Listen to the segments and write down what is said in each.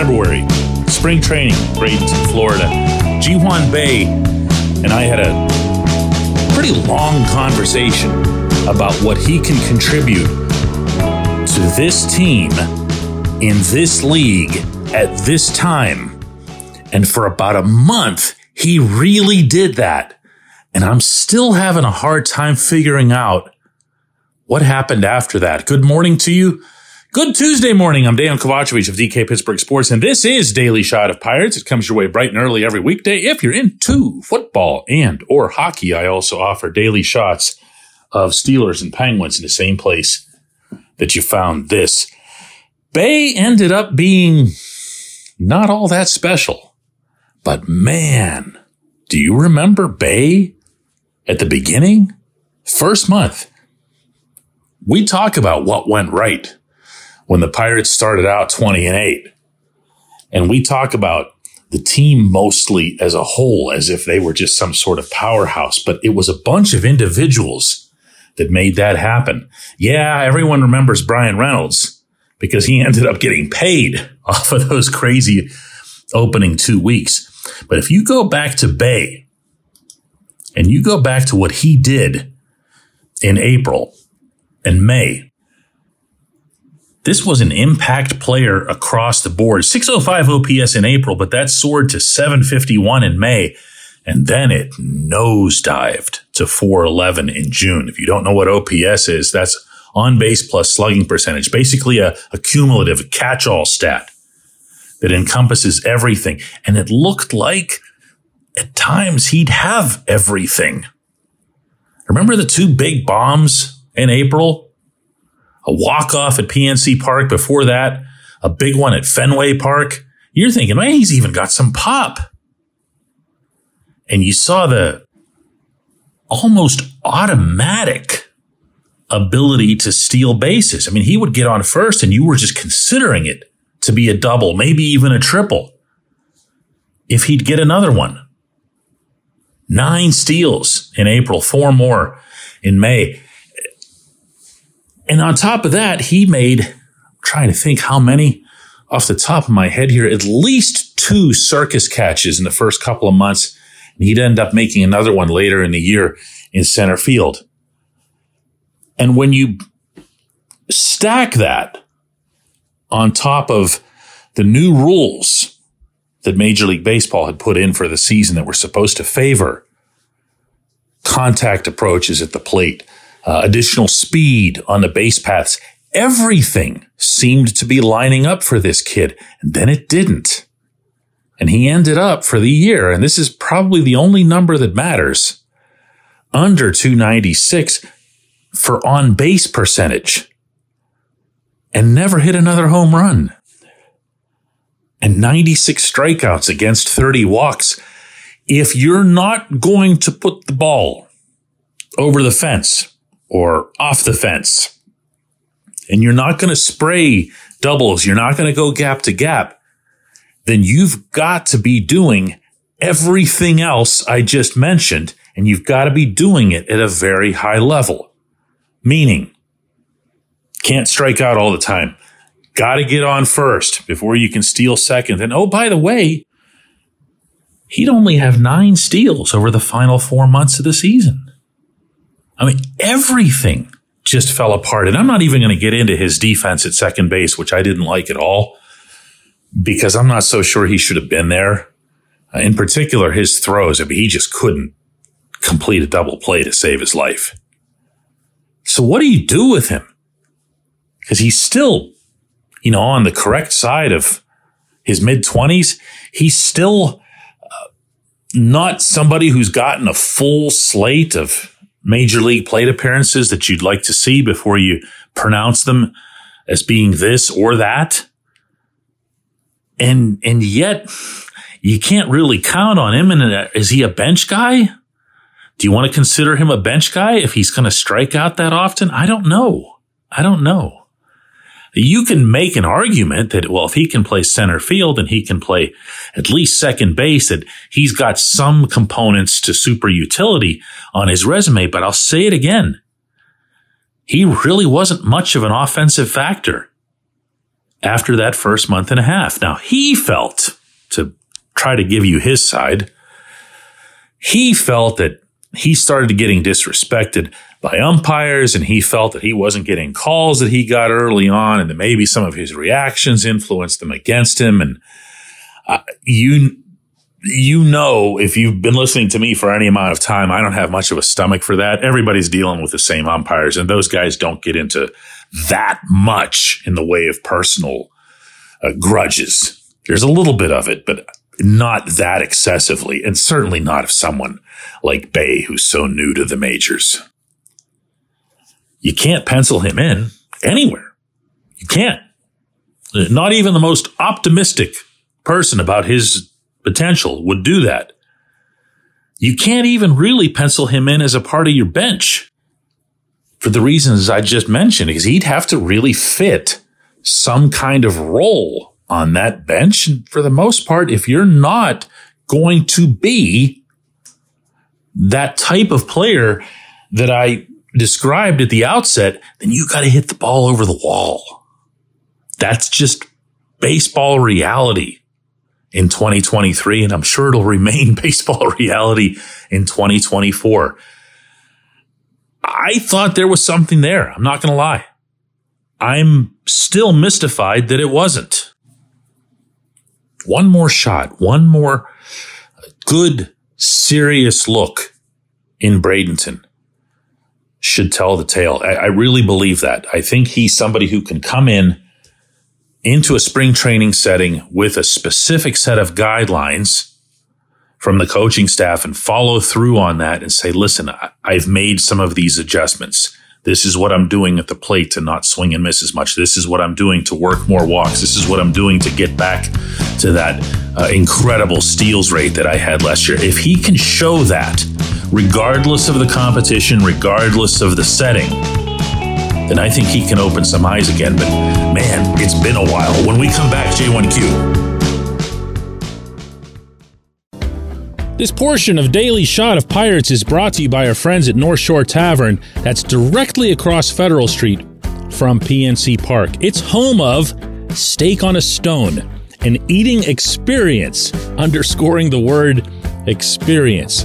February, spring training, Bradenton, Florida. Ji-hwan Bae and I had a pretty long conversation about what he can contribute to this team in this league at this time. And for about a month, he really did that. And I'm still having a hard time figuring out what happened after that. Good morning to you. Good Tuesday morning. I'm Dejan Kovacevic of DK Pittsburgh Sports, and this is Daily Shot of Pirates. It comes your way bright and early every weekday. If you're into football and or hockey, I also offer daily shots of Steelers and Penguins in the same place that you found this. Bae ended up being not all that special, but man, do you remember Bae at the beginning? First month. We talk about what went right when the Pirates started out 20 and 8. And we talk about the team mostly as a whole as if they were just some sort of powerhouse, but it was a bunch of individuals that made that happen. Yeah, everyone remembers Bryan Reynolds because he ended up getting paid off of those crazy opening two weeks. But if you go back to Bae and you go back to what he did in April and May, this was an impact player across the board. 605 OPS in April, but that soared to 751 in May. And then it nosedived to 411 in June. If you don't know what OPS is, that's on base plus slugging percentage, basically a, a cumulative catch all stat that encompasses everything. And it looked like at times he'd have everything. Remember the two big bombs in April a walk off at PNC Park before that, a big one at Fenway Park. You're thinking, man, he's even got some pop. And you saw the almost automatic ability to steal bases. I mean, he would get on first and you were just considering it to be a double, maybe even a triple. If he'd get another one. Nine steals in April, four more in May. And on top of that, he made, I'm trying to think how many off the top of my head here, at least two circus catches in the first couple of months. And he'd end up making another one later in the year in center field. And when you stack that on top of the new rules that Major League Baseball had put in for the season that were supposed to favor contact approaches at the plate, uh, additional speed on the base paths. Everything seemed to be lining up for this kid. And then it didn't. And he ended up for the year, and this is probably the only number that matters, under 296 for on base percentage and never hit another home run. And 96 strikeouts against 30 walks. If you're not going to put the ball over the fence or off the fence. And you're not going to spray doubles. You're not going to go gap to gap. Then you've got to be doing everything else I just mentioned. And you've got to be doing it at a very high level. Meaning, can't strike out all the time. Got to get on first before you can steal second. And oh, by the way, he'd only have nine steals over the final four months of the season. I mean, everything just fell apart. And I'm not even going to get into his defense at second base, which I didn't like at all, because I'm not so sure he should have been there. Uh, in particular, his throws, I mean, he just couldn't complete a double play to save his life. So what do you do with him? Because he's still, you know, on the correct side of his mid 20s. He's still uh, not somebody who's gotten a full slate of major league plate appearances that you'd like to see before you pronounce them as being this or that. And, and yet you can't really count on him. And uh, is he a bench guy? Do you want to consider him a bench guy if he's going to strike out that often? I don't know. I don't know you can make an argument that, well, if he can play center field and he can play at least second base, that he's got some components to super utility on his resume. But I'll say it again. He really wasn't much of an offensive factor. after that first month and a half. Now, he felt, to try to give you his side, he felt that he started getting disrespected by umpires and he felt that he wasn't getting calls that he got early on and that maybe some of his reactions influenced them against him. And uh, you, you know, if you've been listening to me for any amount of time, I don't have much of a stomach for that. Everybody's dealing with the same umpires and those guys don't get into that much in the way of personal uh, grudges. There's a little bit of it, but not that excessively, and certainly not if someone like Bae, who's so new to the majors. You can't pencil him in anywhere. You can't. Not even the most optimistic person about his potential would do that. You can't even really pencil him in as a part of your bench for the reasons I just mentioned, because he'd have to really fit some kind of role on that bench. And for the most part, if you're not going to be that type of player that I described at the outset, then you got to hit the ball over the wall. That's just baseball reality in 2023. And I'm sure it'll remain baseball reality in 2024. I thought there was something there. I'm not going to lie. I'm still mystified that it wasn't. One more shot, one more uh, good, serious look in Bradenton should tell the tale. I, I, really believe that. I think he's somebody who can come in into a spring training setting with a specific set of guidelines from the coaching staff and follow through on that and say, listen, I've made some of these adjustments. This is what I'm doing at the plate to not swing and miss as much. This is what I'm doing to work more walks. This is what I'm doing to get back to that uh, incredible steals rate that I had last year. If he can show that, regardless of the competition, regardless of the setting, then I think he can open some eyes again. But man, it's been a while. When we come back, J1Q. This portion of Daily Shot of Pirates is brought to you by our friends at North Shore Tavern, that's directly across Federal Street from PNC Park. It's home of Steak on a Stone, an eating experience, underscoring the word experience.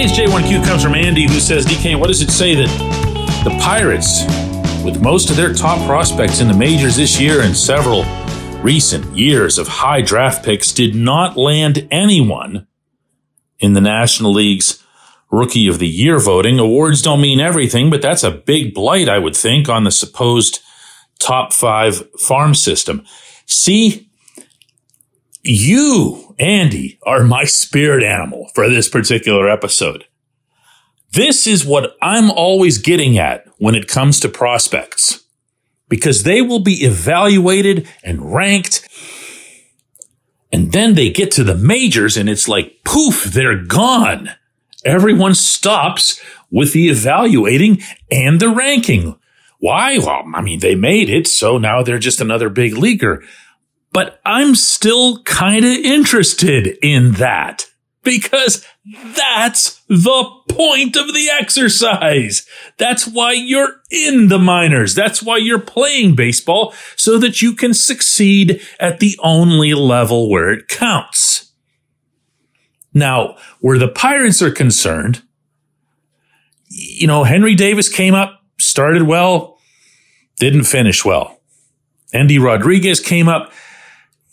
Today's J1Q comes from Andy, who says, DK, what does it say that the Pirates, with most of their top prospects in the majors this year and several recent years of high draft picks, did not land anyone in the National League's Rookie of the Year voting? Awards don't mean everything, but that's a big blight, I would think, on the supposed top five farm system. See, you, Andy, are my spirit animal for this particular episode. This is what I'm always getting at when it comes to prospects because they will be evaluated and ranked. And then they get to the majors and it's like, poof, they're gone. Everyone stops with the evaluating and the ranking. Why? Well, I mean, they made it. So now they're just another big leaguer but I'm still kind of interested in that because that's the point of the exercise. That's why you're in the minors. That's why you're playing baseball so that you can succeed at the only level where it counts. Now, where the Pirates are concerned, you know, Henry Davis came up, started well, didn't finish well. Endy Rodriguez came up,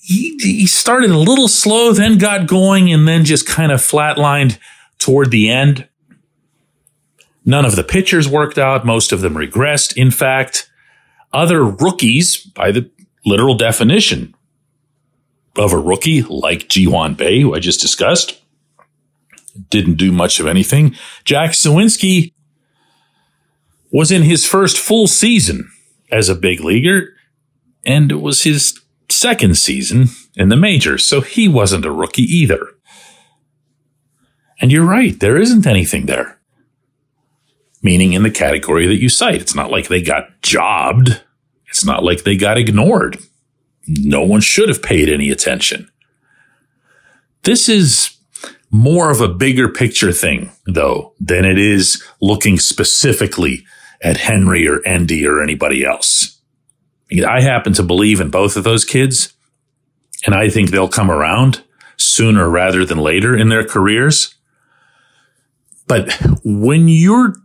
he, he started a little slow, then got going, and then just kind of flatlined toward the end. None of the pitchers worked out. Most of them regressed. In fact, other rookies, by the literal definition of a rookie, like Ji-hwan Bae, who I just discussed, didn't do much of anything. Jack Suwinski was in his first full season as a big leaguer, and it was his second season in the majors, so he wasn't a rookie either. And you're right, there isn't anything there. Meaning in the category that you cite. It's not like they got jobbed. It's not like they got ignored. No one should have paid any attention. This is more of a bigger picture thing, though, than it is looking specifically at Henry or Endy or anybody else. I happen to believe in both of those kids, and I think they'll come around sooner rather than later in their careers. But when you're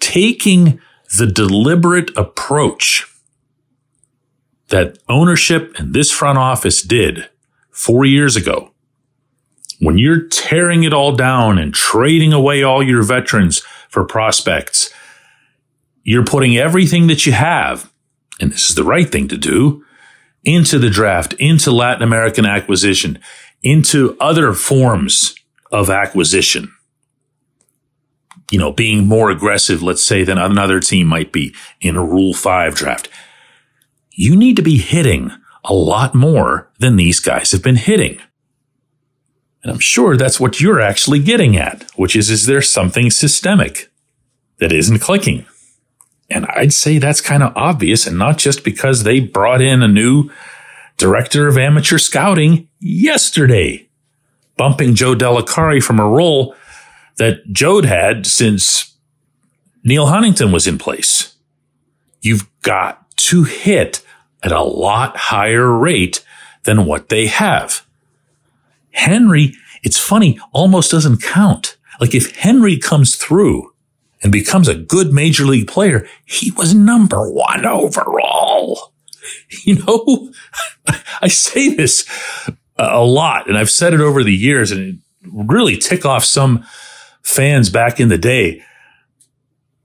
taking the deliberate approach that ownership and this front office did four years ago, when you're tearing it all down and trading away all your veterans for prospects, you're putting everything that you have, and this is the right thing to do, into the draft, into Latin American acquisition, into other forms of acquisition. You know, being more aggressive, let's say, than another team might be in a Rule 5 draft. You need to be hitting a lot more than these guys have been hitting. And I'm sure that's what you're actually getting at, which is, is there something systemic that isn't clicking? And I'd say that's kind of obvious and not just because they brought in a new director of amateur scouting yesterday, bumping Joe DelliCarri from a role that Joe'd had since Neal Huntington was in place. You've got to hit at a lot higher rate than what they have. Henry, it's funny, almost doesn't count. Like if Henry comes through and becomes a good major league player, he was number one overall. You know, I say this a lot and I've said it over the years and it really tick off some fans back in the day.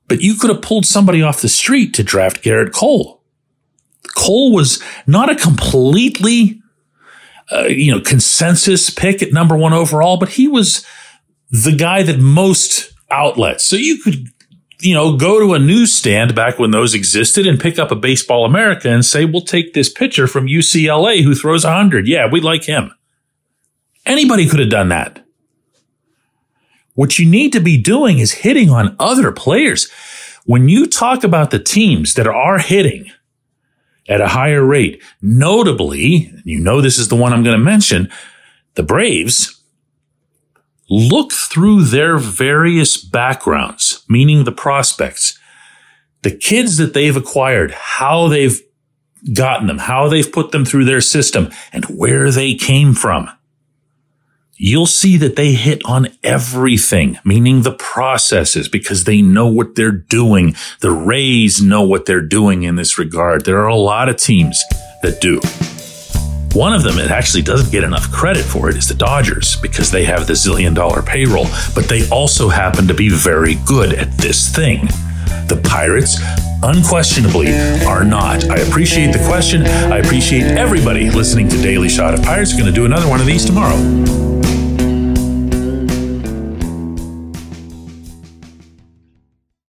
But you could have pulled somebody off the street to draft Gerrit Cole. Cole was not a completely, uh, you know, consensus pick at number one overall, but he was the guy that most outlets. So you could, you know, go to a newsstand back when those existed and pick up a Baseball America and say, we'll take this pitcher from UCLA who throws 100. Yeah, we like him. Anybody could have done that. What you need to be doing is hitting on other players. When you talk about the teams that are hitting at a higher rate, notably, you know this is the one I'm going to mention, the Braves, look through their various backgrounds, meaning the prospects, the kids that they've acquired, how they've gotten them, how they've put them through their system, and where they came from. You'll see that they hit on everything, meaning the processes, because they know what they're doing. The Rays know what they're doing in this regard. There are a lot of teams that do. One of them that actually doesn't get enough credit for it is the Dodgers because they have the zillion dollar payroll, but they also happen to be very good at this thing. The Pirates unquestionably are not. I appreciate the question. I appreciate everybody listening to Daily Shot of Pirates. Going to do another one of these tomorrow.